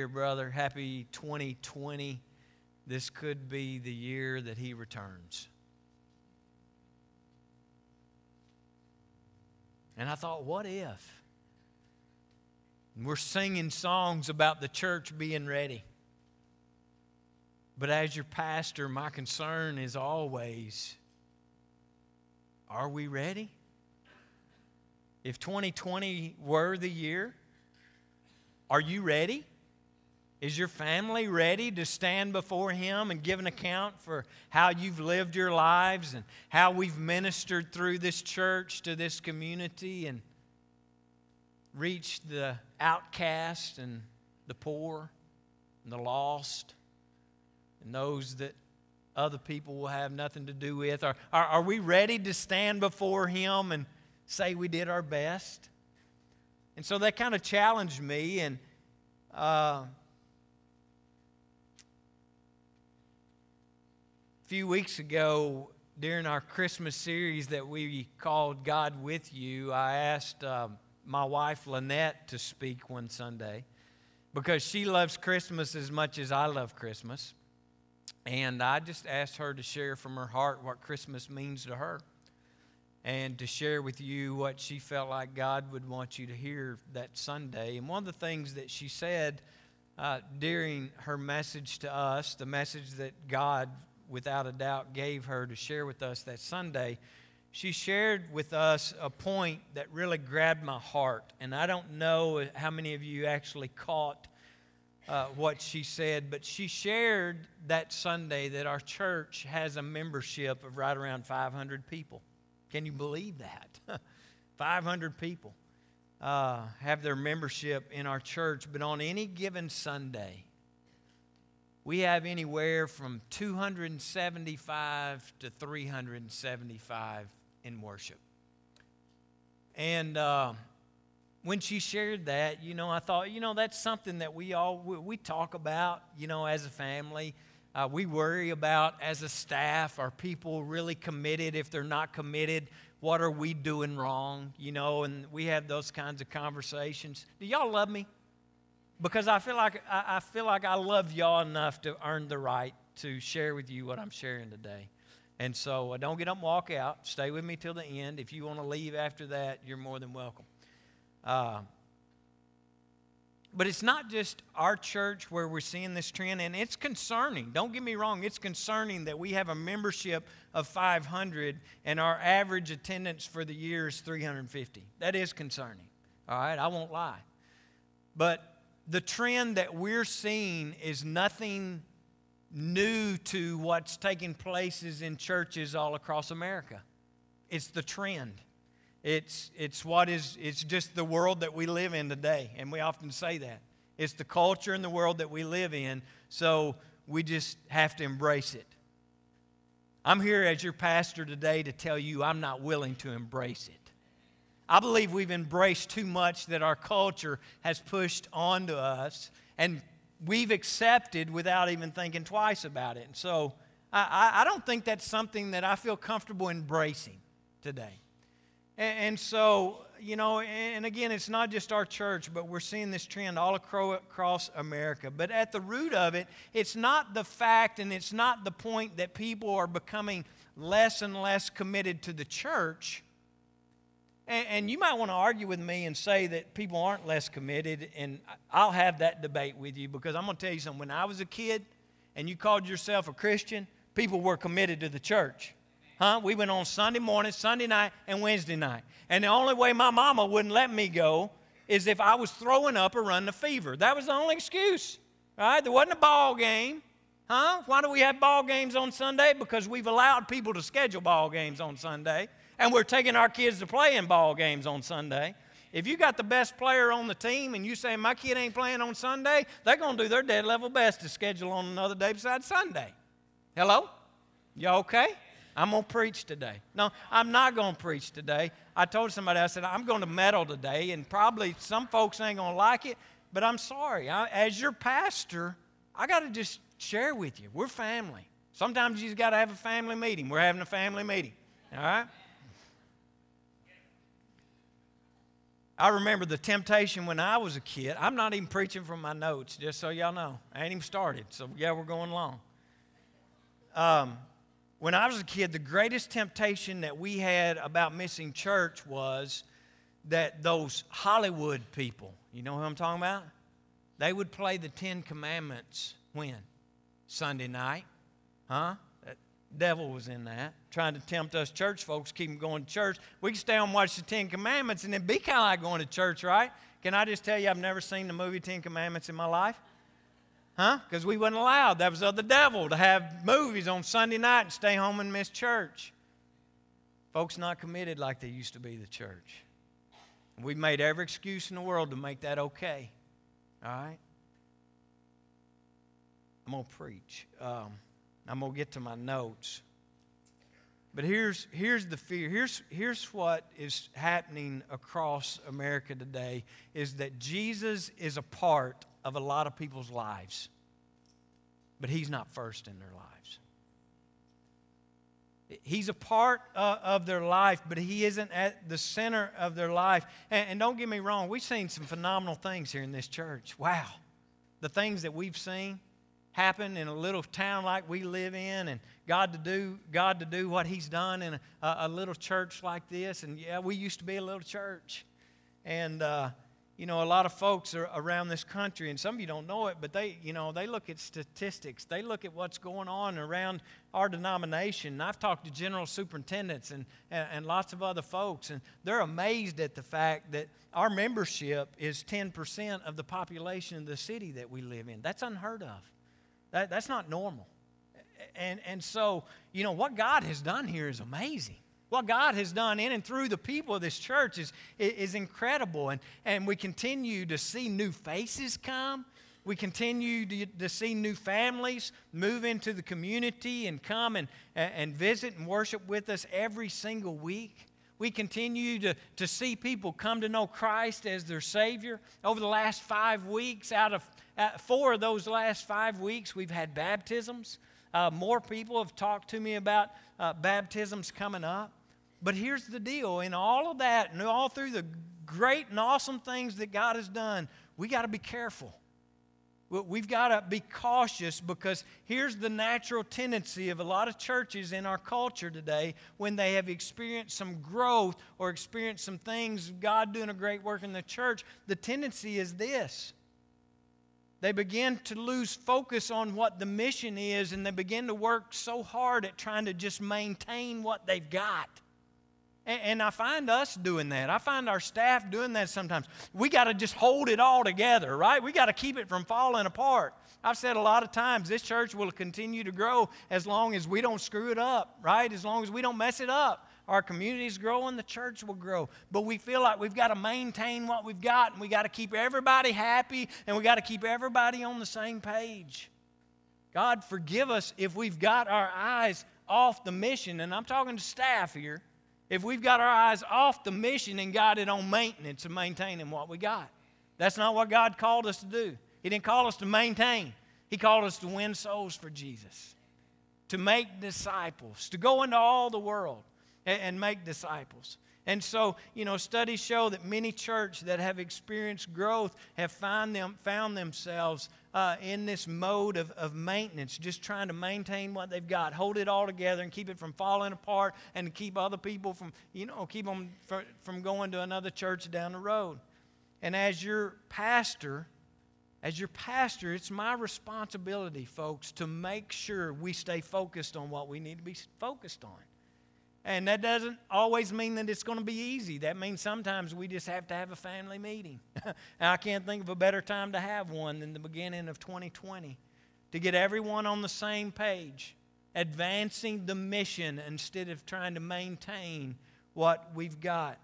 Year, brother. Happy 2020. This could be the year that He returns. And I thought, what if? we're singing songs about the church being ready. But as your pastor, my concern is always are we ready? If 2020 were the year, are you ready? Is your family ready to stand before Him and give an account for how you've lived your lives and how we've ministered through this church to this community and reached the outcast and the poor and the lost and those that other people will have nothing to do with? Are, are, are we ready to stand before Him and say we did our best? And so that kind of challenged me. And uh, few weeks ago, during our Christmas series that we called God with You, I asked uh, my wife Lynette to speak one Sunday because she loves Christmas as much as I love Christmas. And I just asked her to share from her heart what Christmas means to her and to share with you what she felt like God would want you to hear that Sunday. And one of the things that she said uh, during her message to us, the message that God, without a doubt, gave her to share with us that Sunday, she shared with us a point that really grabbed my heart. And I don't know how many of you actually caught uh, what she said, but she shared that Sunday that our church has a membership of right around 500 people. Can you believe that? 500 people uh, have their membership in our church, but on any given Sunday, we have anywhere from 275 to 375 in worship. And uh, when she shared that, you know, I thought, you know, that's something that we all we, we talk about, you know, as a family. Uh, we worry about as a staff. Are people really committed? If they're not committed, what are we doing wrong? You know, and we have those kinds of conversations. Do y'all love me? Because I feel like I, I feel like I love y'all enough to earn the right to share with you what I'm sharing today. And so uh, don't get up and walk out. Stay with me till the end. If you want to leave after that, you're more than welcome. Uh, but it's not just our church where we're seeing this trend, and it's concerning. Don't get me wrong, it's concerning that we have a membership of 500 and our average attendance for the year is 350. That is concerning. All right, I won't lie. But the trend that we're seeing is nothing new to what's taking places in churches all across America. It's the trend. It's, it's what is, it's just the world that we live in today. And we often say that. It's the culture and the world that we live in. So we just have to embrace it. I'm here as your pastor today to tell you I'm not willing to embrace it. I believe we've embraced too much that our culture has pushed onto us, and we've accepted without even thinking twice about it. And so I, I don't think that's something that I feel comfortable embracing today. And, so, you know, and again, it's not just our church, but we're seeing this trend all across America. But at the root of it, it's not the fact and it's not the point that people are becoming less and less committed to the church. And, and you might want to argue with me and say that people aren't less committed, and I'll have that debate with you because I'm going to tell you something. When I was a kid and you called yourself a Christian, people were committed to the church. Huh? We went on Sunday morning, Sunday night, and Wednesday night. And the only way my mama wouldn't let me go is if I was throwing up or running a fever. That was the only excuse. Right? There wasn't a ball game. Huh? Why do we have ball games on Sunday? Because we've allowed people to schedule ball games on Sunday, and we're taking our kids to play in ball games on Sunday. If you got the best player on the team and you say my kid ain't playing on Sunday, they're going to do their dead level best to schedule on another day besides Sunday. Hello? Y'all okay? I'm going to preach today. No, I'm not going to preach today. I told somebody, I said, I'm going to meddle today, and probably some folks ain't going to like it, but I'm sorry. I, as your pastor, I got to just share with you. We're family. Sometimes you just got to have a family meeting. We're having a family meeting. All right? I remember the temptation when I was a kid. I'm not even preaching from my notes, just so y'all know. I ain't even started, so yeah, we're going long. Um, when I was a kid, the greatest temptation that we had about missing church was that those Hollywood people, you know who I'm talking about? They would play the Ten Commandments when? Sunday night. Huh? That devil was in that, trying to tempt us church folks, keep them going to church. We can stay and watch the Ten Commandments and then be kind of like going to church, right? Can I just tell you, I've never seen the movie Ten Commandments in my life? Huh? Because we wasn't allowed. That was of the devil to have movies on Sunday night and stay home and miss church. Folks not committed like they used to be the church. We've made every excuse in the world to make that okay. All right? I'm going to preach. Um, I'm going to get to my notes. But here's, here's the fear. Here's, here's what is happening across America today is that Jesus is a part of a lot of people's lives, but he's not first in their lives. He's a part of their life, but he isn't at the center of their life. And don't get me wrong, we've seen some phenomenal things here in this church. Wow. The things that we've seen happen in a little town like we live in and God to do God to do what he's done in a, a little church like this and yeah we used to be a little church and uh, you know, a lot of folks are around this country, and some of you don't know it, but they, you know, they look at statistics. They look at what's going on around our denomination. And I've talked to general superintendents and, and, and lots of other folks, and they're amazed at the fact that our membership is 10% of the population of the city that we live in. That's unheard of. That, that's not normal. And, and so, you know, what God has done here is amazing. What God has done in and through the people of this church is, is incredible. And, and we continue to see new faces come. We continue to, to see new families move into the community and come and, and visit and worship with us every single week. We continue to, to see people come to know Christ as their Savior. Over the last five weeks, out of four of those last five weeks, we've had baptisms. Uh, more people have talked to me about uh, baptisms coming up. But here's the deal in all of that and all through the great and awesome things that God has done, we got to be careful. We've got to be cautious because here's the natural tendency of a lot of churches in our culture today when they have experienced some growth or experienced some things, God doing a great work in the church. The tendency is this they begin to lose focus on what the mission is and they begin to work so hard at trying to just maintain what they've got. And, and I find us doing that. I find our staff doing that sometimes. We got to just hold it all together, right? We got to keep it from falling apart. I've said a lot of times this church will continue to grow as long as we don't screw it up, right? As long as we don't mess it up. Our community's growing, the church will grow. But we feel like we've got to maintain what we've got and we got to keep everybody happy and we got to keep everybody on the same page. God, forgive us if we've got our eyes off the mission. And I'm talking to staff here if we've got our eyes off the mission and got it on maintenance and maintaining what we got. That's not what God called us to do. He didn't call us to maintain, He called us to win souls for Jesus, to make disciples, to go into all the world and, make disciples. And so, you know, studies show that many churches that have experienced growth have found, them, found themselves uh, in this mode of, of maintenance, just trying to maintain what they've got, hold it all together and keep it from falling apart and to keep other people from, you know, keep them from, from going to another church down the road. And as your pastor, as your pastor, it's my responsibility, folks, to make sure we stay focused on what we need to be focused on. And that doesn't always mean that it's going to be easy. That means sometimes we just have to have a family meeting. I can't think of a better time to have one than the beginning of 2020 to get everyone on the same page, advancing the mission instead of trying to maintain what we've got.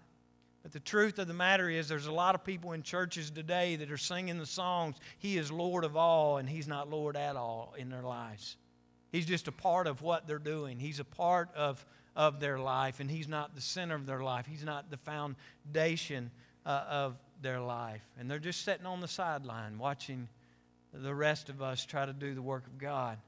But the truth of the matter is, there's a lot of people in churches today that are singing the songs, He is Lord of all, and He's not Lord at all in their lives. He's just a part of what they're doing, He's a part of of their life, and He's not the center of their life. He's not the foundation uh, of their life. And they're just sitting on the sideline watching the rest of us try to do the work of God.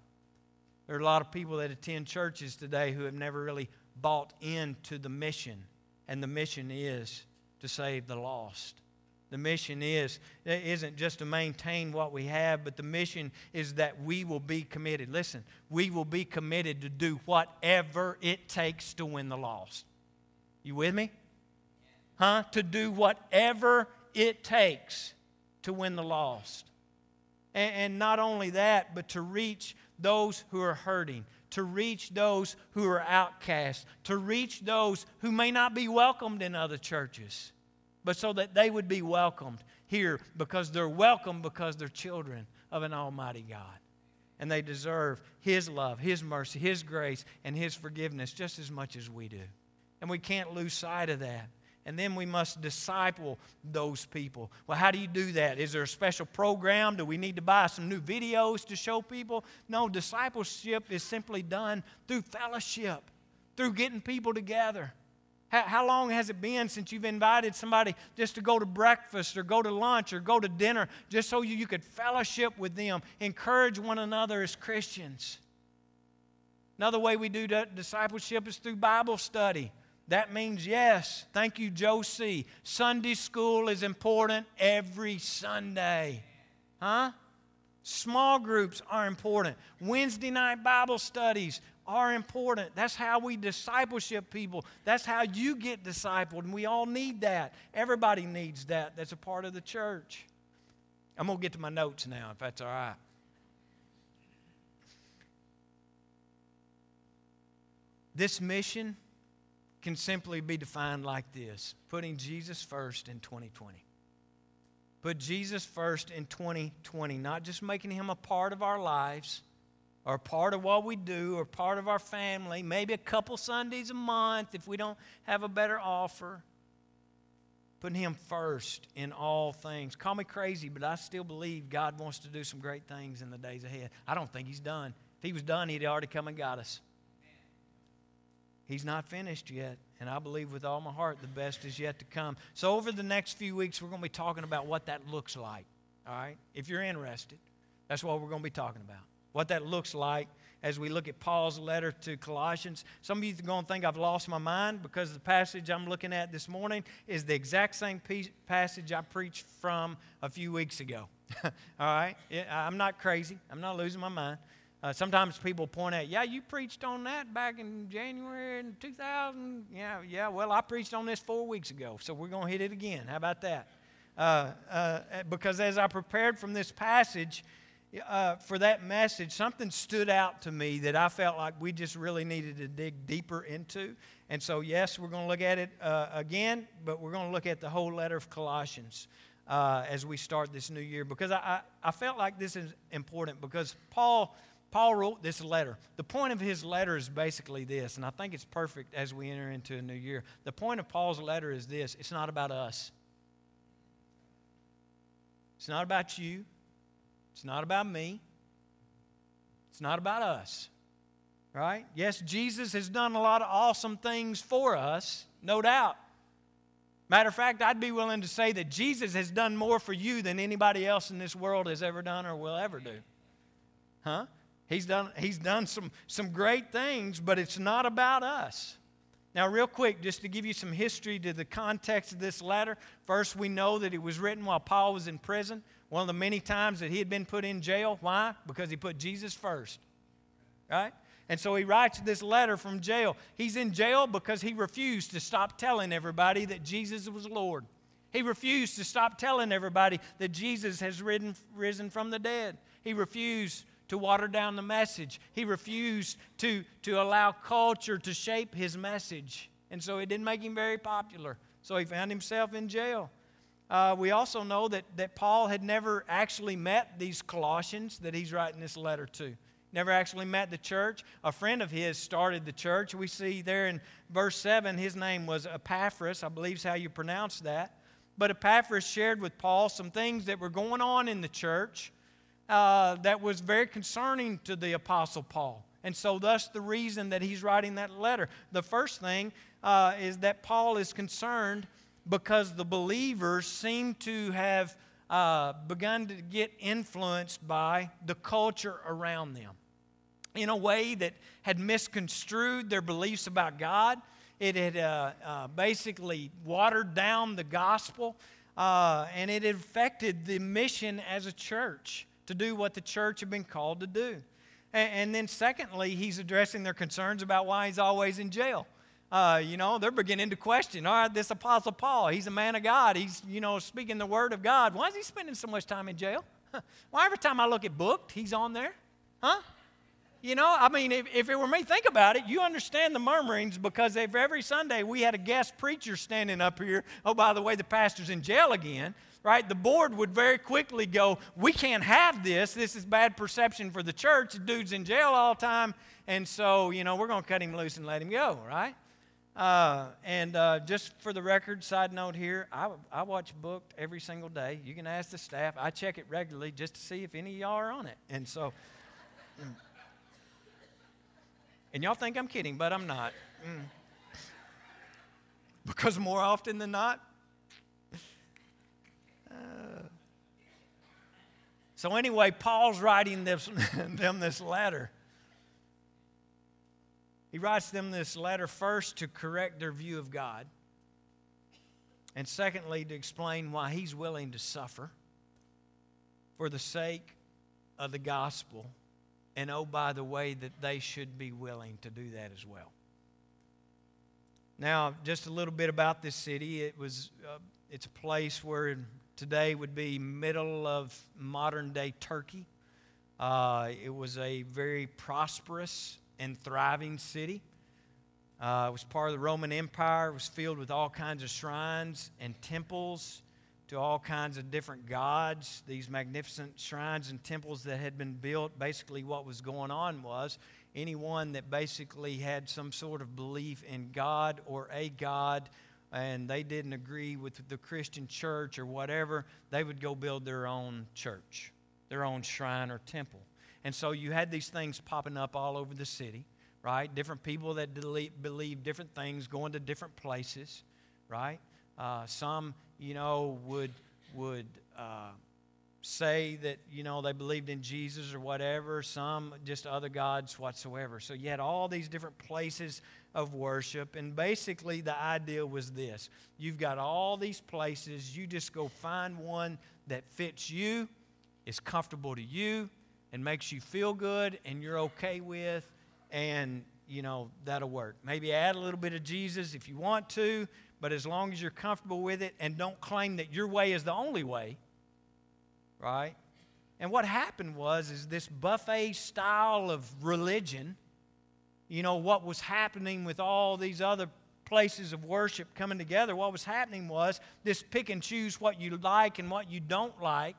There are a lot of people that attend churches today who have never really bought into the mission, and the mission is to save the lost. The mission is isn't just to maintain what we have, but the mission is that we will be committed. Listen, we will be committed to do whatever it takes to win the lost. You with me? Huh? To do whatever it takes to win the lost. And, and not only that, but to reach those who are hurting, to reach those who are outcast, to reach those who may not be welcomed in other churches but so that they would be welcomed here because they're welcome because they're children of an Almighty God. And they deserve His love, His mercy, His grace, and His forgiveness just as much as we do. And we can't lose sight of that. And then we must disciple those people. Well, how do you do that? Is there a special program? Do we need to buy some new videos to show people? No, discipleship is simply done through fellowship, through getting people together how, how long has it been since you've invited somebody just to go to breakfast or go to lunch or go to dinner just so you, you could fellowship with them, encourage one another as Christians? Another way we do discipleship is through Bible study. That means, yes, thank you, Josie. Sunday school is important every Sunday. Huh? Small groups are important. Wednesday night Bible studies are important. That's how we discipleship people. That's how you get discipled, and we all need that. Everybody needs that. That's a part of the church. I'm going to get to my notes now, if that's all right. This mission can simply be defined like this putting Jesus first in 2020. Put Jesus first in 2020, not just making him a part of our lives or part of what we do or part of our family, maybe a couple Sundays a month if we don't have a better offer. Putting Him first in all things. Call me crazy, but I still believe God wants to do some great things in the days ahead. I don't think He's done. If He was done, He'd already come and got us. He's not finished yet, and I believe with all my heart the best is yet to come. So, over the next few weeks, we're going to be talking about what that looks like. All right? If you're interested, that's what we're going to be talking about what that looks like as we look at Paul's letter to Colossians. Some of you are going to think I've lost my mind because the passage I'm looking at this morning is the exact same piece, passage I preached from a few weeks ago. All right? I'm not crazy, I'm not losing my mind. Uh, sometimes people point out, yeah, you preached on that back in January in 2000. Yeah, yeah, well, I preached on this four weeks ago, so we're going to hit it again. How about that? Uh, uh, because as I prepared from this passage, uh, for that message, something stood out to me that I felt like we just really needed to dig deeper into. And so, yes, we're going to look at it uh, again, but we're going to look at the whole letter of Colossians uh, as we start this new year because I, I, I felt like this is important because Paul. Paul wrote this letter. The point of his letter is basically this, and I think it's perfect as we enter into a new year. The point of Paul's letter is this it's not about us, it's not about you, it's not about me. It's not about us. Right? Yes, Jesus has done a lot of awesome things for us, no doubt. Matter of fact, I'd be willing to say that Jesus has done more for you than anybody else in this world has ever done or will ever do. Huh? He's done, he's done some, some great things, but it's not about us. Now, real quick, just to give you some history to the context of this letter. First, we know that it was written while Paul was in prison. One of the many times that he had been put in jail. Why? Because he put Jesus first. Right? And so he writes this letter from jail. He's in jail because he refused to stop telling everybody that Jesus was Lord. He refused to stop telling everybody that Jesus has risen, risen from the dead. He refused to water down the message. He refused to, to allow culture to shape his message. And so it didn't make him very popular. So he found himself in jail. Uh, we also know that, that Paul had never actually met these Colossians that he's writing this letter to. Never actually met the church. A friend of his started the church. We see there in verse 7, his name was Epaphras, I believe is how you pronounce that. But Epaphras shared with Paul some things that were going on in the church uh, that was very concerning to the Apostle Paul. And so, thus, the reason that he's writing that letter. The first thing uh, is that Paul is concerned because the believers seem to have uh, begun to get influenced by the culture around them in a way that had misconstrued their beliefs about God, it had uh, uh, basically watered down the gospel, uh, and it affected the mission as a church to do what the church had been called to do. And, and then, secondly, he's addressing their concerns about why he's always in jail. Uh, you know, they're beginning to question, all right, this Apostle Paul, he's a man of God. He's, you know, speaking the word of God. Why is he spending so much time in jail? Why every time I look at booked, he's on there? Huh? You know, I mean, if, if it were me, think about it. You understand the murmurings because if every Sunday we had a guest preacher standing up here, oh, by the way, the pastor's in jail again, right? The board would very quickly go, we can't have this. This is bad perception for the church. The dude's in jail all the time. And so, you know, we're going to cut him loose and let him go, right? Uh, and uh, just for the record, side note here, I, I watch Booked every single day. You can ask the staff. I check it regularly just to see if any of y'all are on it. And so. Mm. And y'all think I'm kidding, but I'm not. Mm. Because more often than not, uh, so anyway, Paul's writing this, them this letter. He writes them this letter first to correct their view of God, and secondly, to explain why he's willing to suffer for the sake of the gospel and oh, by the way, that they should be willing to do that as well. Now, just a little bit about this city. It was, uh, it's a place where today would be middle of modern day Turkey. Uh, it was a very prosperous and thriving city. Uh, it was part of the Roman Empire. It was filled with all kinds of shrines and temples to all kinds of different gods, these magnificent shrines and temples that had been built. Basically, what was going on was anyone that basically had some sort of belief in God or a God and they didn't agree with the Christian church or whatever, they would go build their own church, their own shrine or temple. And so you had these things popping up all over the city, right? Different people that believe different things, going to different places, right? Uh, some you know, would, would uh, say that, you know, they believed in Jesus or whatever, some just other gods whatsoever. So you had all these different places of worship. And basically, the idea was this you've got all these places, you just go find one that fits you, is comfortable to you, and makes you feel good, and you're okay with, and, you know, that'll work. Maybe add a little bit of Jesus if you want to but as long as you're comfortable with it and don't claim that your way is the only way, right? And what happened was is this buffet style of religion, you know, what was happening with all these other places of worship coming together, what was happening was this pick and choose what you like and what you don't like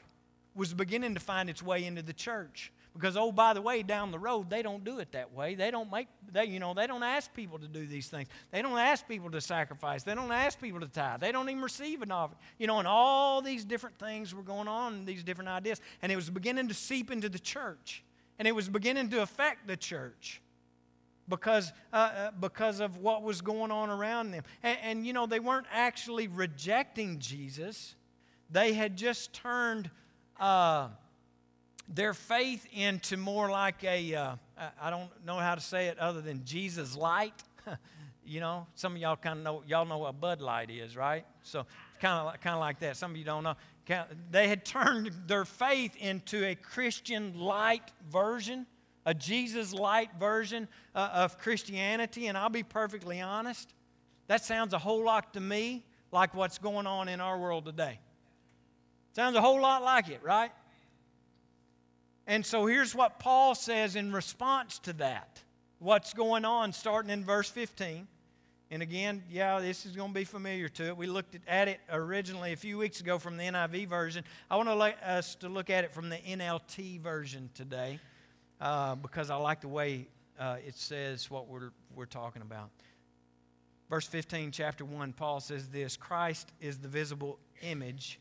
was beginning to find its way into the church. Because oh, by the way, down the road they don't do it that way. They don't make they you know they don't ask people to do these things. They don't ask people to sacrifice. They don't ask people to tithe. They don't even receive an offering. You know, and all these different things were going on, these different ideas, and it was beginning to seep into the church, and it was beginning to affect the church because, uh, uh, because of what was going on around them. And, and, you know, they weren't actually rejecting Jesus, they had just turned uh, their faith into more like a uh, I don't know how to say it other than Jesus light. you know, some of y'all kind of know y'all know what Bud Light is, right? So it's kind of kind of like that. Some of you don't know. They had turned their faith into a Christian light version, a Jesus light version uh, of Christianity. And I'll be perfectly honest, that sounds a whole lot to me like what's going on in our world today. Sounds a whole lot like it, right? And so here's what Paul says in response to that. What's going on starting in verse 15. And again, yeah, this is going to be familiar to it. We looked at it originally a few weeks ago from the NIV version. I want to let us to look at it from the NLT version today uh, because I like the way uh, it says what we're, we're talking about. Verse 15, chapter 1, Paul says this Christ is the visible image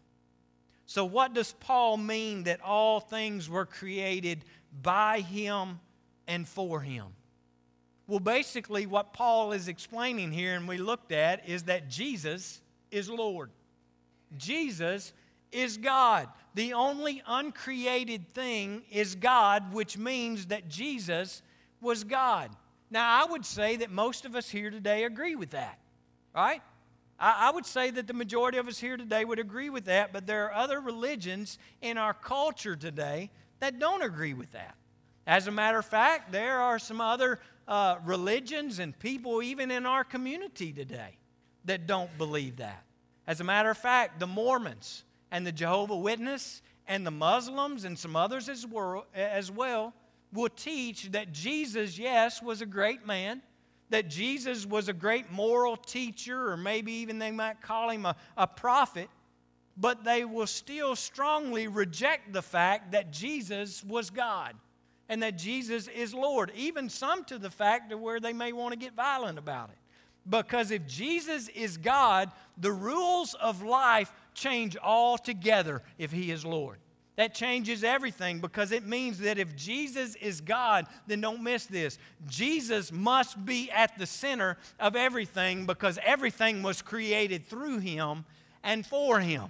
So, what does Paul mean that all things were created by him and for him? Well, basically, what Paul is explaining here and we looked at is that Jesus is Lord. Jesus is God. The only uncreated thing is God, which means that Jesus was God. Now, I would say that most of us here today agree with that, right? I, I would say that the majority of us here today would agree with that, but there are other religions in our culture today that don't agree with that. As a matter of fact, there are some other uh, religions and people, even in our community today, that don't believe that. As a matter of fact, the Mormons and the Jehovah Witness and the Muslims and some others as well, as well will teach that Jesus, yes, was a great man, that Jesus was a great moral teacher, or maybe even they might call him a, a prophet, but they will still strongly reject the fact that Jesus was God and that Jesus is Lord, even some to the fact of where they may want to get violent about it. Because if Jesus is God, the rules of life change altogether if He is Lord. That changes everything because it means that if Jesus is God, then don't miss this. Jesus must be at the center of everything because everything was created through him and for him.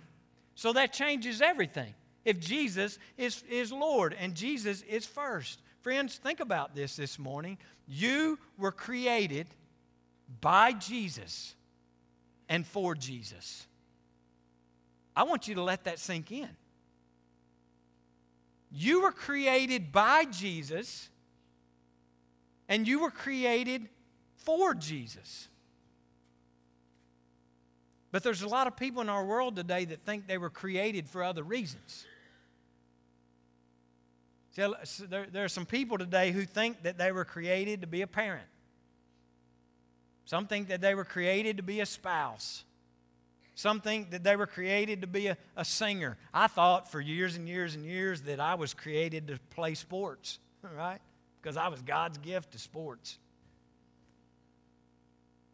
So that changes everything if Jesus is, is Lord and Jesus is first. Friends, think about this this morning. You were created by Jesus and for Jesus. I want you to let that sink in. You were created by Jesus, and you were created for Jesus. But there's a lot of people in our world today that think they were created for other reasons. See, there, there are some people today who think that they were created to be a parent. Some think that they were created to be a spouse. Some think that they were created to be a, a singer. I thought for years and years and years that I was created to play sports, right? Because I was God's gift to sports.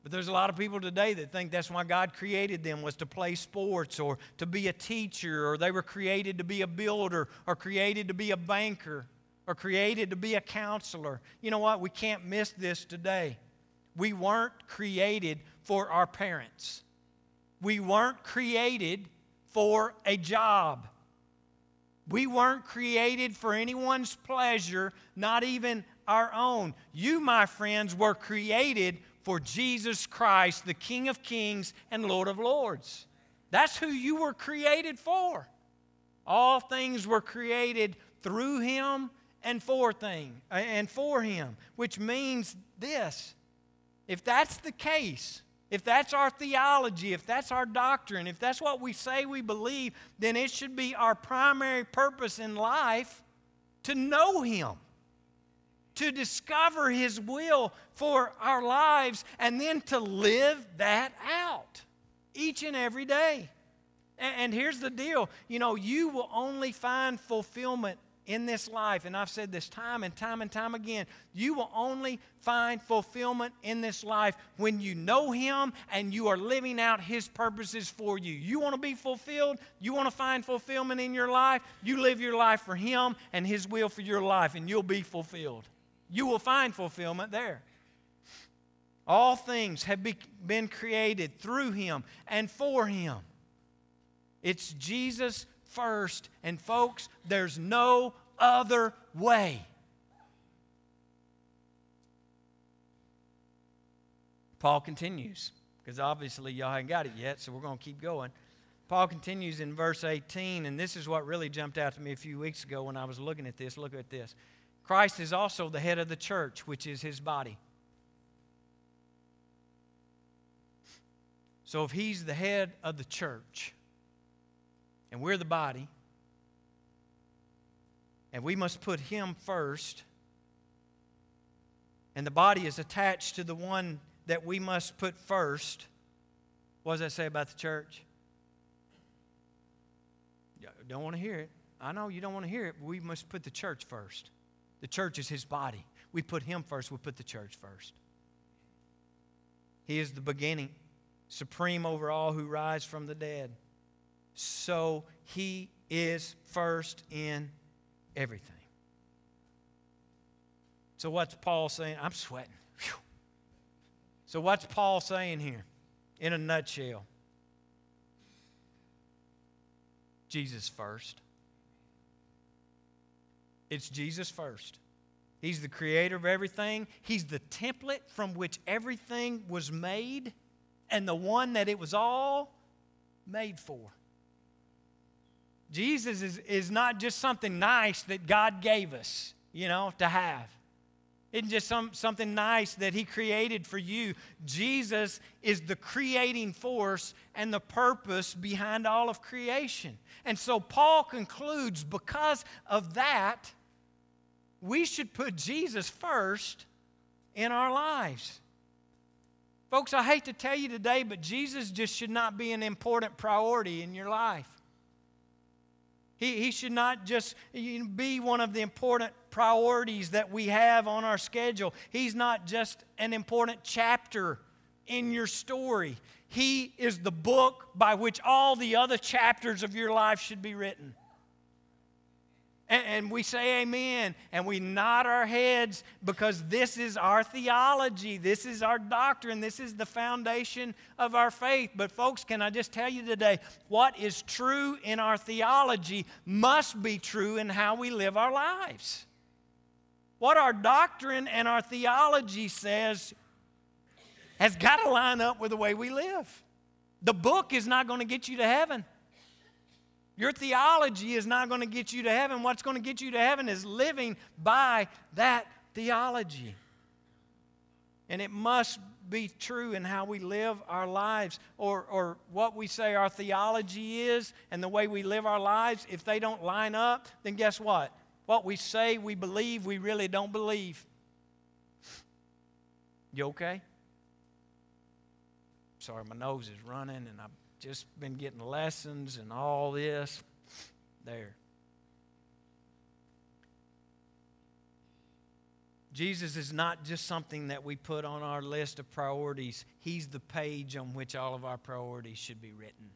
But there's a lot of people today that think that's why God created them was to play sports or to be a teacher or they were created to be a builder or created to be a banker or created to be a counselor. You know what? We can't miss this today. We weren't created for our parents. We weren't created for a job. We weren't created for anyone's pleasure, not even our own. You, my friends, were created for Jesus Christ, the King of Kings and Lord of Lords. That's who you were created for. All things were created through him and for thing and for him, which means this. If that's the case, if that's our theology, if that's our doctrine, if that's what we say we believe, then it should be our primary purpose in life to know Him, to discover His will for our lives, and then to live that out each and every day. And here's the deal you know, you will only find fulfillment in this life, and I've said this time and time and time again, you will only find fulfillment in this life when you know Him and you are living out His purposes for you. You want to be fulfilled? You want to find fulfillment in your life? You live your life for Him and His will for your life, and you'll be fulfilled. You will find fulfillment there. All things have be, been created through Him and for Him. It's Jesus first. And folks, there's no other way. Paul continues, because obviously y'all haven't got it yet, so we're going to keep going. Paul continues in verse 18, and this is what really jumped out to me a few weeks ago when I was looking at this. Look at this. Christ is also the head of the church, which is his body. So if he's the head of the church, and we're the body, and we must put Him first. And the body is attached to the one that we must put first. What does that say about the church? Don't want to hear it. I know you don't want to hear it. But we must put the church first. The church is His body. We put Him first, we put the church first. He is the beginning supreme over all who rise from the dead. So he is first in everything. So, what's Paul saying? I'm sweating. Whew. So, what's Paul saying here in a nutshell? Jesus first. It's Jesus first. He's the creator of everything. He's the template from which everything was made and the one that it was all made for. Jesus is, is not just something nice that God gave us, you know, to have. It's just some, something nice that He created for you. Jesus is the creating force and the purpose behind all of creation. And so Paul concludes because of that, we should put Jesus first in our lives. Folks, I hate to tell you today, but Jesus just should not be an important priority in your life. He, he should not just be one of the important priorities that we have on our schedule. He's not just an important chapter in your story. He is the book by which all the other chapters of your life should be written. And, and we say amen and we nod our heads because this is our theology. This is our doctrine. This is the foundation of our faith. But, folks, can I just tell you today what is true in our theology must be true in how we live our lives. What our doctrine and our theology says has got to line up with the way we live. The book is not going to get you to heaven. Your theology is not going to get you to heaven. What's going to get you to heaven is living by that theology. And it must be true in how we live our lives or, or what we say our theology is and the way we live our lives. If they don't line up, then guess what? What we say we believe, we really don't believe. You okay? Sorry, my nose is running and I'm just been getting lessons and all this there. Jesus is not just something that we put on our list of priorities, He's the page on which all of our priorities should be written.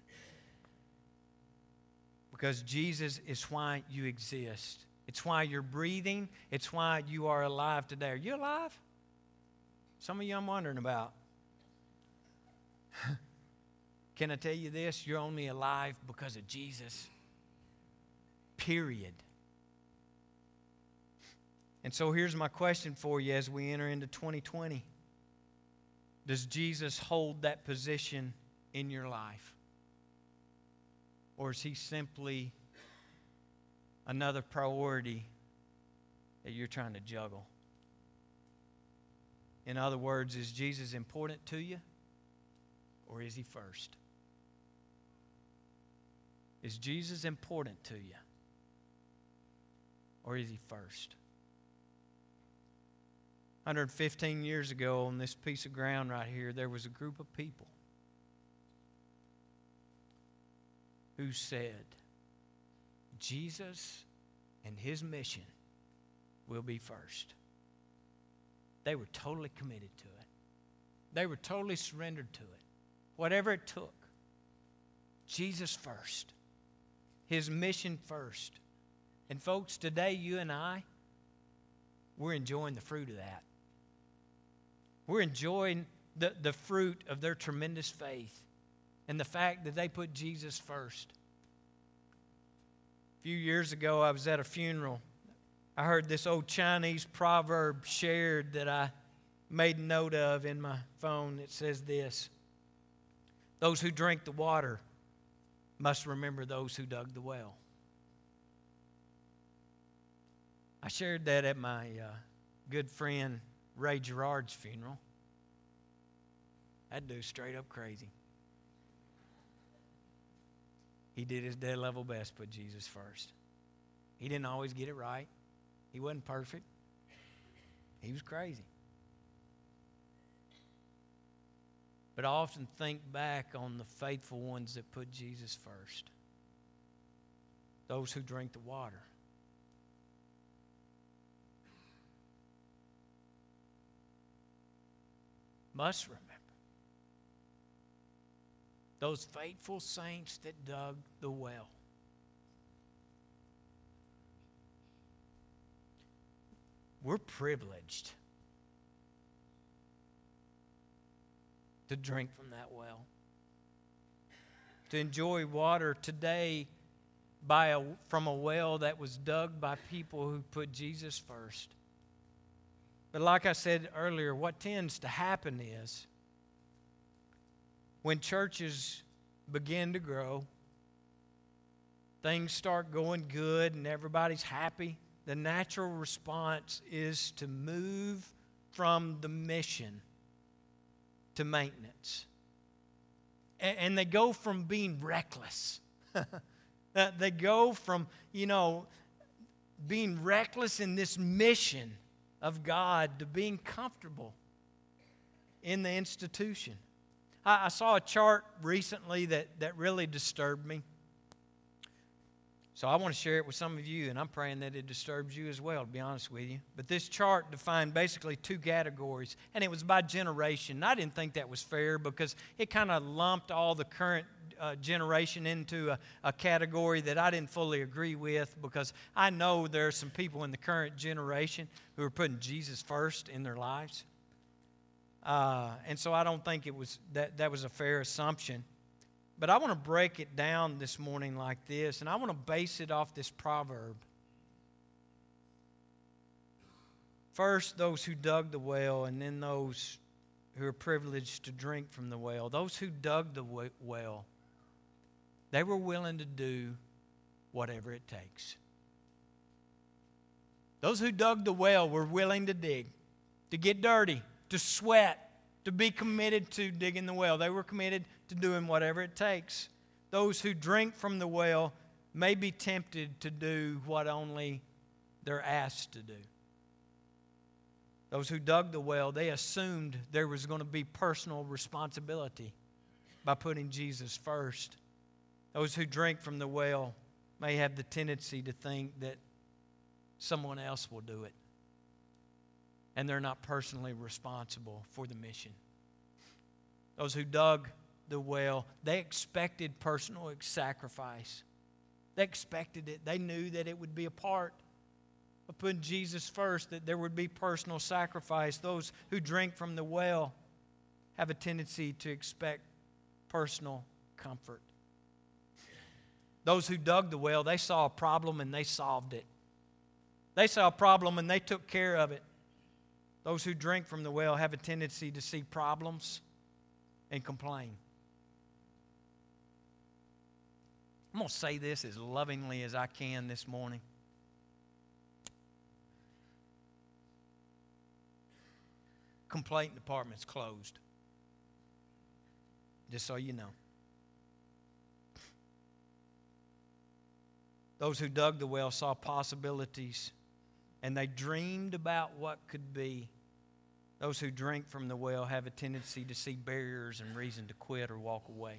Because Jesus is why you exist. It's why you're breathing. It's why you are alive today. Are you alive? Some of you I'm wondering about. Can I tell you this? You're only alive because of Jesus. Period. And so here's my question for you as we enter into 2020 Does Jesus hold that position in your life? Or is he simply another priority that you're trying to juggle? In other words, is Jesus important to you? Or is he first? Is Jesus important to you? Or is he first? 115 years ago, on this piece of ground right here, there was a group of people who said, Jesus and his mission will be first. They were totally committed to it, they were totally surrendered to it. Whatever it took, Jesus first his mission first. And folks, today you and I, we're enjoying the fruit of that. We're enjoying the, the fruit of their tremendous faith and the fact that they put Jesus first. A few years ago, I was at a funeral. I heard this old Chinese proverb shared that I made note of in my phone. It says this Those who drink the water must remember those who dug the well. I shared that at my uh, good friend Ray Gerard's funeral. That dude's straight up crazy. He did his dead level best, put Jesus first. He didn't always get it right. He wasn't perfect. He was crazy. But I often think back on the faithful ones that put Jesus first those who drink the water. Must remember those faithful saints that dug the well. We're privileged to drink from that well, to enjoy water today by a, from a well that was dug by people who put Jesus first. But like I said earlier, what tends to happen is when churches begin to grow, things start going good and everybody's happy, the natural response is to move from the mission to maintenance. And, they go from being reckless. Uh, they go from, you know, being reckless in this mission of God to being comfortable in the institution. I, I saw a chart recently that, that really disturbed me. So I want to share it with some of you, and I'm praying that it disturbs you as well, to be honest with you. But this chart defined basically two categories, and it was by generation. And I didn't think that was fair because it kind of lumped all the current uh, generation into a, a category that I didn't fully agree with because I know there are some people in the current generation who are putting Jesus first in their lives. Uh, and so I don't think it was that, that was a fair assumption. But I want to break it down this morning like this, and I want to base it off this proverb. First, those who dug the well, and then those who are privileged to drink from the well. Those who dug the well, they were willing to do whatever it takes. Those who dug the well were willing to dig, to get dirty, to sweat, to be committed to digging the well. They were committed to doing whatever it takes. Those who drink from the well may be tempted to do what only they're asked to do. Those who dug the well, they assumed there was going to be personal responsibility by putting Jesus first. Those who drink from the well may have the tendency to think that someone else will do it and they're not personally responsible for the mission. Those who dug the well, they expected personal sacrifice. They expected it. They knew that it would be a part of putting Jesus first, that there would be personal sacrifice. Those who drink from the well have a tendency to expect personal comfort. Those who dug the well, they saw a problem and they solved it. They saw a problem and they took care of it. Those who drink from the well have a tendency to see problems and complain. I'm going to say this as lovingly as I can this morning. Complaint department's closed. Just so you know. Those who dug the well saw possibilities and they dreamed about what could be. Those who drink from the well have a tendency to see barriers and reason to quit or walk away.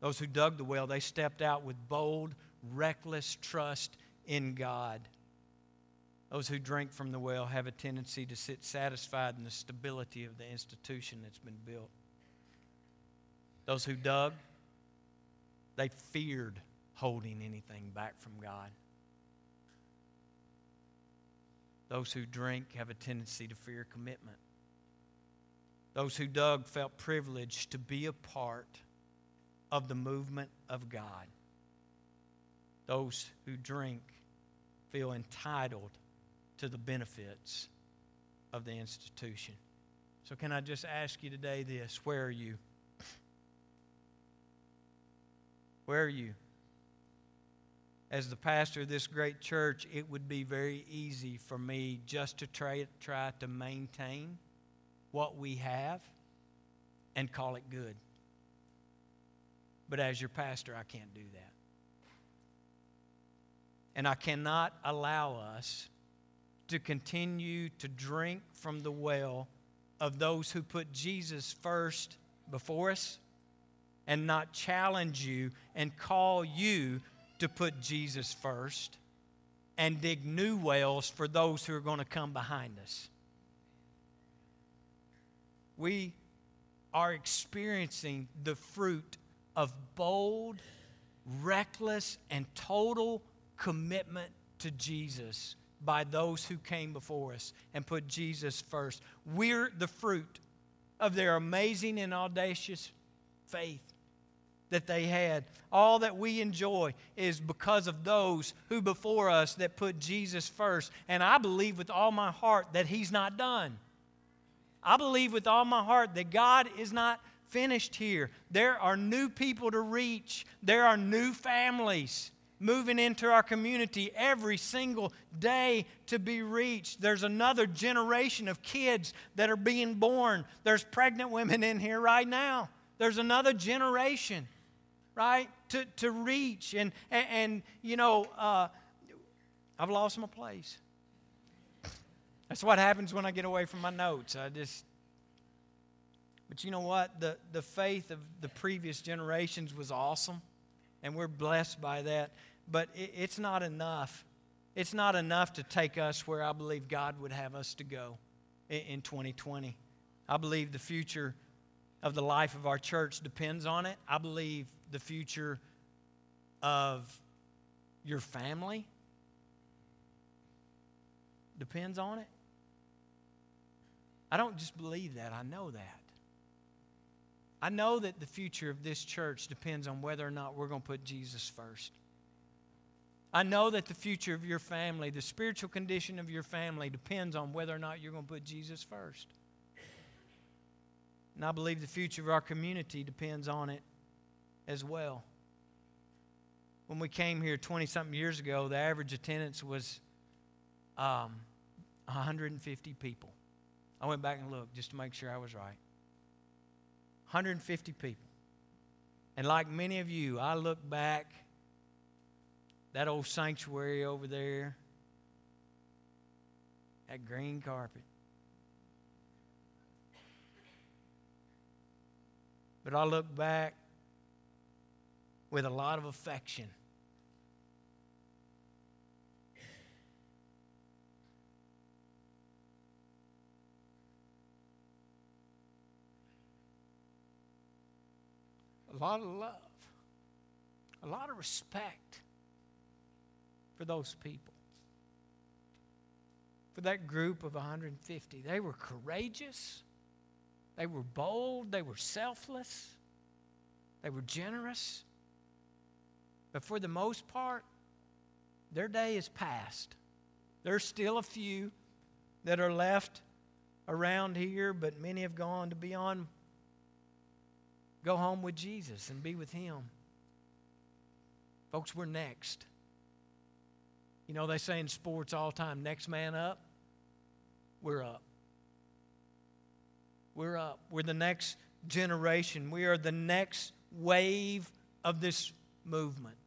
Those who dug the well, they stepped out with bold, reckless trust in God. Those who drink from the well have a tendency to sit satisfied in the stability of the institution that's been built. Those who dug, they feared holding anything back from God. Those who drink have a tendency to fear commitment. Those who dug felt privileged to be a part of the movement of God. Those who drink feel entitled to the benefits of the institution. So, can I just ask you today this? Where are you? Where are you? As the pastor of this great church, it would be very easy for me just to try, try to maintain what we have and call it good. But as your pastor, I can't do that. And I cannot allow us to continue to drink from the well of those who put Jesus first before us and not challenge you and call you to put Jesus first and dig new wells for those who are going to come behind us. We are experiencing the fruit of bold, reckless, and total commitment to Jesus by those who came before us and put Jesus first. We're the fruit of their amazing and audacious faith that they had. All that we enjoy is because of those who before us that put Jesus first. And I believe with all my heart that He's not done. I believe with all my heart that God is not finished here. There are new people to reach, there are new families moving into our community every single day to be reached. There's another generation of kids that are being born. There's pregnant women in here right now. There's another generation, right, to, to reach. And, and, and you know, uh, I've lost my place. That's what happens when I get away from my notes. I just. But you know what? The, the faith of the previous generations was awesome, and we're blessed by that. But it, it's not enough. It's not enough to take us where I believe God would have us to go in, in 2020. I believe the future of the life of our church depends on it. I believe the future of your family depends on it. I don't just believe that, I know that. I know that the future of this church depends on whether or not we're going to put Jesus first. I know that the future of your family, the spiritual condition of your family, depends on whether or not you're going to put Jesus first. And I believe the future of our community depends on it as well. When we came here 20 something years ago, the average attendance was um, 150 people. I went back and looked just to make sure I was right. 150 people. And like many of you, I look back, that old sanctuary over there, that green carpet. But I look back with a lot of affection. A lot of love, a lot of respect for those people, for that group of 150. They were courageous, they were bold, they were selfless, they were generous. But for the most part, their day is past. There's still a few that are left around here, but many have gone to be on Go home with Jesus and be with Him. Folks, we're next. You know, they say in sports all the time next man up, we're up. We're up. We're the next generation. We are the next wave of this movement.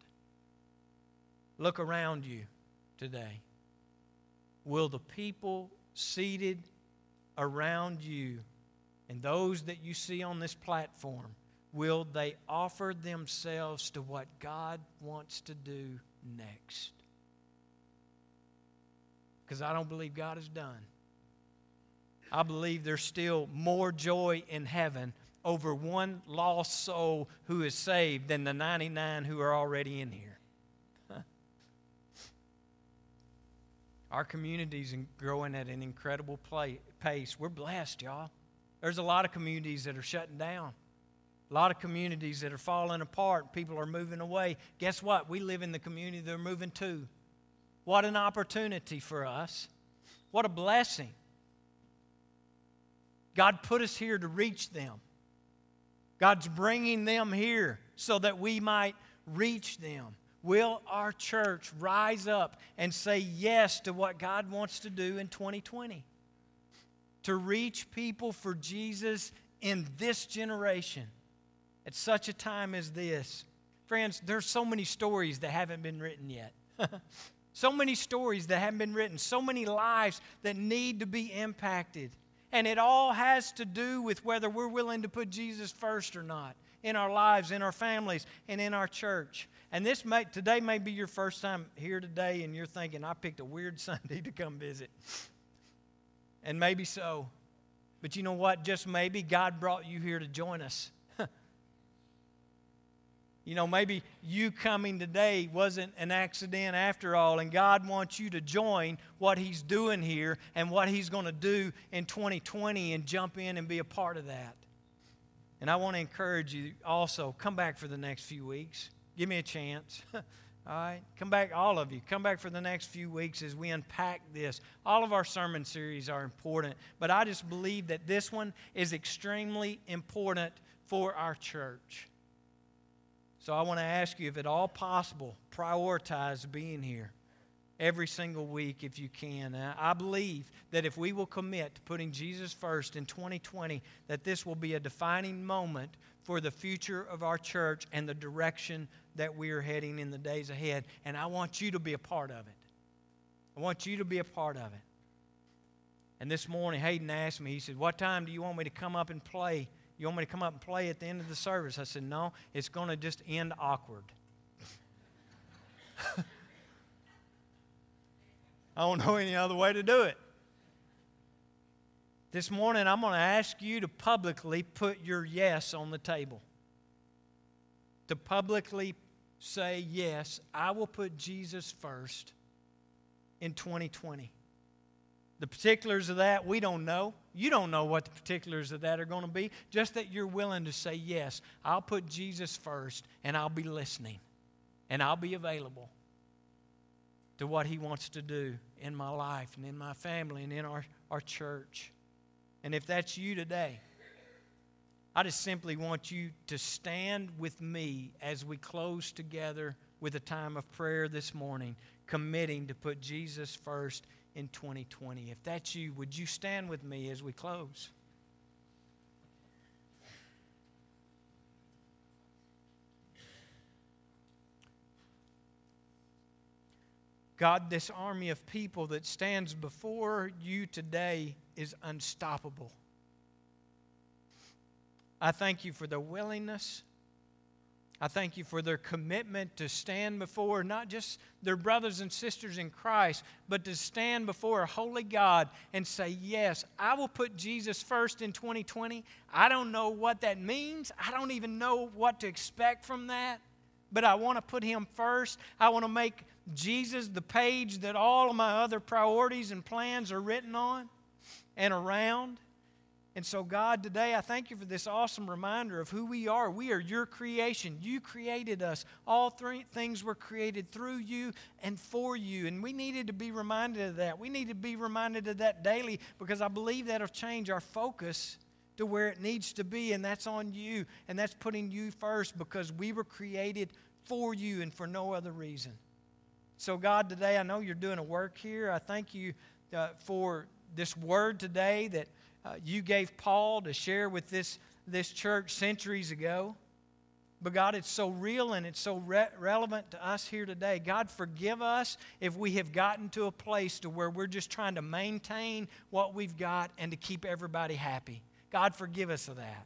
Look around you today. Will the people seated around you and those that you see on this platform will they offer themselves to what God wants to do next? Because I don't believe God is done. I believe there's still more joy in heaven over one lost soul who is saved than the 99 who are already in here. Our community's growing at an incredible pace. We're blessed, y'all. There's a lot of communities that are shutting down. A lot of communities that are falling apart, people are moving away. Guess what? We live in the community they're moving to. What an opportunity for us. What a blessing. God put us here to reach them. God's bringing them here so that we might reach them. Will our church rise up and say yes to what God wants to do in 2020? To reach people for Jesus in this generation at such a time as this. Friends, there's so many stories that haven't been written yet. so many stories that haven't been written, so many lives that need to be impacted. And it all has to do with whether we're willing to put Jesus first or not in our lives, in our families, and in our church. And this may, today may be your first time here today, and you're thinking, I picked a weird Sunday to come visit. And maybe so. But you know what? Just maybe God brought you here to join us. You know, maybe you coming today wasn't an accident after all, and God wants you to join what He's doing here and what He's going to do in 2020 and jump in and be a part of that. And I want to encourage you also come back for the next few weeks. Give me a chance. All right? Come back, all of you. Come back for the next few weeks as we unpack this. All of our sermon series are important, but I just believe that this one is extremely important for our church. So I want to ask you, if at all possible, prioritize being here every single week if you can. I believe that if we will commit to putting Jesus first in 2020, that this will be a defining moment for the future of our church and the direction that we are heading in the days ahead. And I want you to be a part of it. I want you to be a part of it. And this morning, Hayden asked me, he said, What time do you want me to come up and play? You want me to come up and play at the end of the service? I said, No, it's going to just end awkward. I don't know any other way to do it. This morning, I'm going to ask you to publicly put your yes on the table. To publicly say, Yes, I will put Jesus first in 2020. The particulars of that, we don't know. You don't know what the particulars of that are going to be. Just that you're willing to say, Yes, I'll put Jesus first and I'll be listening and I'll be available to what He wants to do in my life and in my family and in our, our church. And if that's you today, I just simply want you to stand with me as we close together with a time of prayer this morning, committing to put Jesus first in 2020. If that's you, would you stand with me as we close? God, this army of people that stands before you today is unstoppable. I thank you for the willingness. I thank you for their commitment to stand before not just their brothers and sisters in Christ, but to stand before a holy God and say, Yes, I will put Jesus first in 2020. I don't know what that means, I don't even know what to expect from that, but I want to put Him first. I want to make Jesus the page that all of my other priorities and plans are written on and around. And so, God, today I thank you for this awesome reminder of who we are. We are your creation. You created us. All three things were created through you and for you. And we needed to be reminded of that. We need to be reminded of that daily because I believe that'll change our focus to where it needs to be, and that's on you. And that's putting you first because we were created for you and for no other reason. So, God, today I know you're doing a work here. I thank you uh, for this word today that uh, you gave Paul to share with this, this church centuries ago. But God, it's so real and it's so re- relevant to us here today. God, forgive us if we have gotten to a place to where we're just trying to maintain what we've got and to keep everybody happy. God, forgive us of that.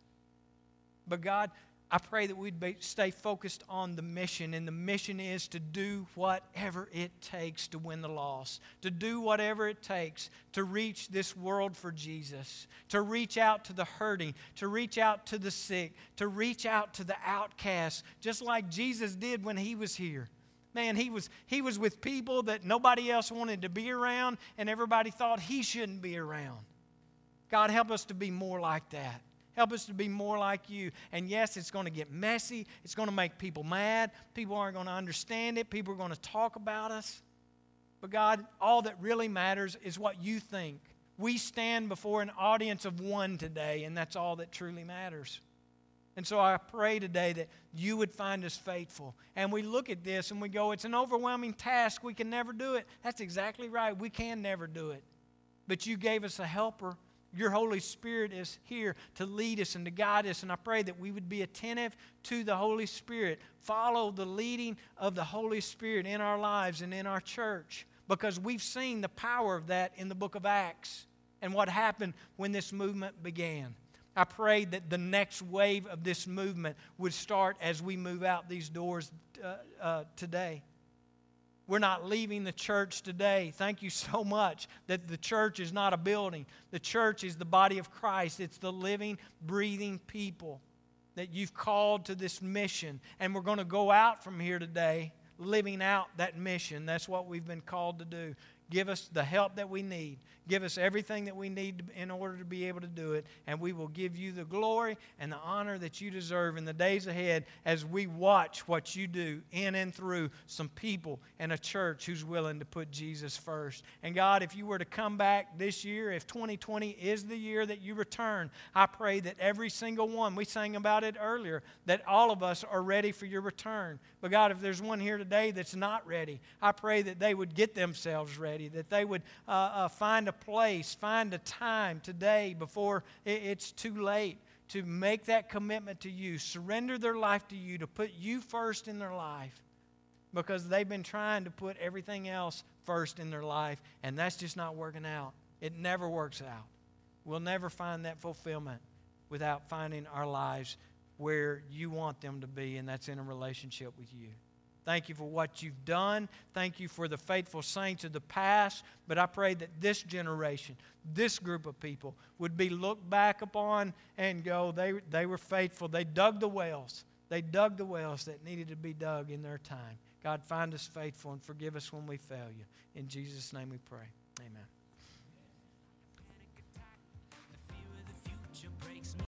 But God, I pray that we'd be, stay focused on the mission, and the mission is to do whatever it takes to win the lost, to do whatever it takes to reach this world for Jesus, to reach out to the hurting, to reach out to the sick, to reach out to the outcasts, just like Jesus did when he was here. Man, he was, he was with people that nobody else wanted to be around, and everybody thought he shouldn't be around. God, help us to be more like that. Help us to be more like you. And yes, it's going to get messy. It's going to make people mad. People aren't going to understand it. People are going to talk about us. But God, all that really matters is what you think. We stand before an audience of one today, and that's all that truly matters. And so I pray today that you would find us faithful. And we look at this and we go, it's an overwhelming task. We can never do it. That's exactly right. We can never do it. But you gave us a helper your Holy Spirit is here to lead us and to guide us. And I pray that we would be attentive to the Holy Spirit, follow the leading of the Holy Spirit in our lives and in our church, because we've seen the power of that in the book of Acts and what happened when this movement began. I pray that the next wave of this movement would start as we move out these doors uh, uh, today. We're not leaving the church today. Thank you so much that the church is not a building. The church is the body of Christ, it's the living, breathing people that you've called to this mission. And we're going to go out from here today living out that mission. That's what we've been called to do. Give us the help that we need. Give us everything that we need in order to be able to do it. And we will give you the glory and the honor that you deserve in the days ahead as we watch what you do in and through some people and a church who's willing to put Jesus first. And God, if you were to come back this year, if 2020 is the year that you return, I pray that every single one, we sang about it earlier, that all of us are ready for your return. But God, if there's one here today that's not ready, I pray that they would get themselves ready, that they would uh, uh, find a place, find a time today before it's too late to make that commitment to you, surrender their life to you, to put you first in their life because they've been trying to put everything else first in their life, and that's just not working out. It never works out. We'll never find that fulfillment without finding our lives where you want them to be, and that's in a relationship with you. Thank you for what you've done. Thank you for the faithful saints of the past. But I pray that this generation, this group of people, would be looked back upon and go, they, they were faithful. They dug the wells. They dug the wells that needed to be dug in their time. God, find us faithful and forgive us when we fail you. In Jesus' name we pray. Amen.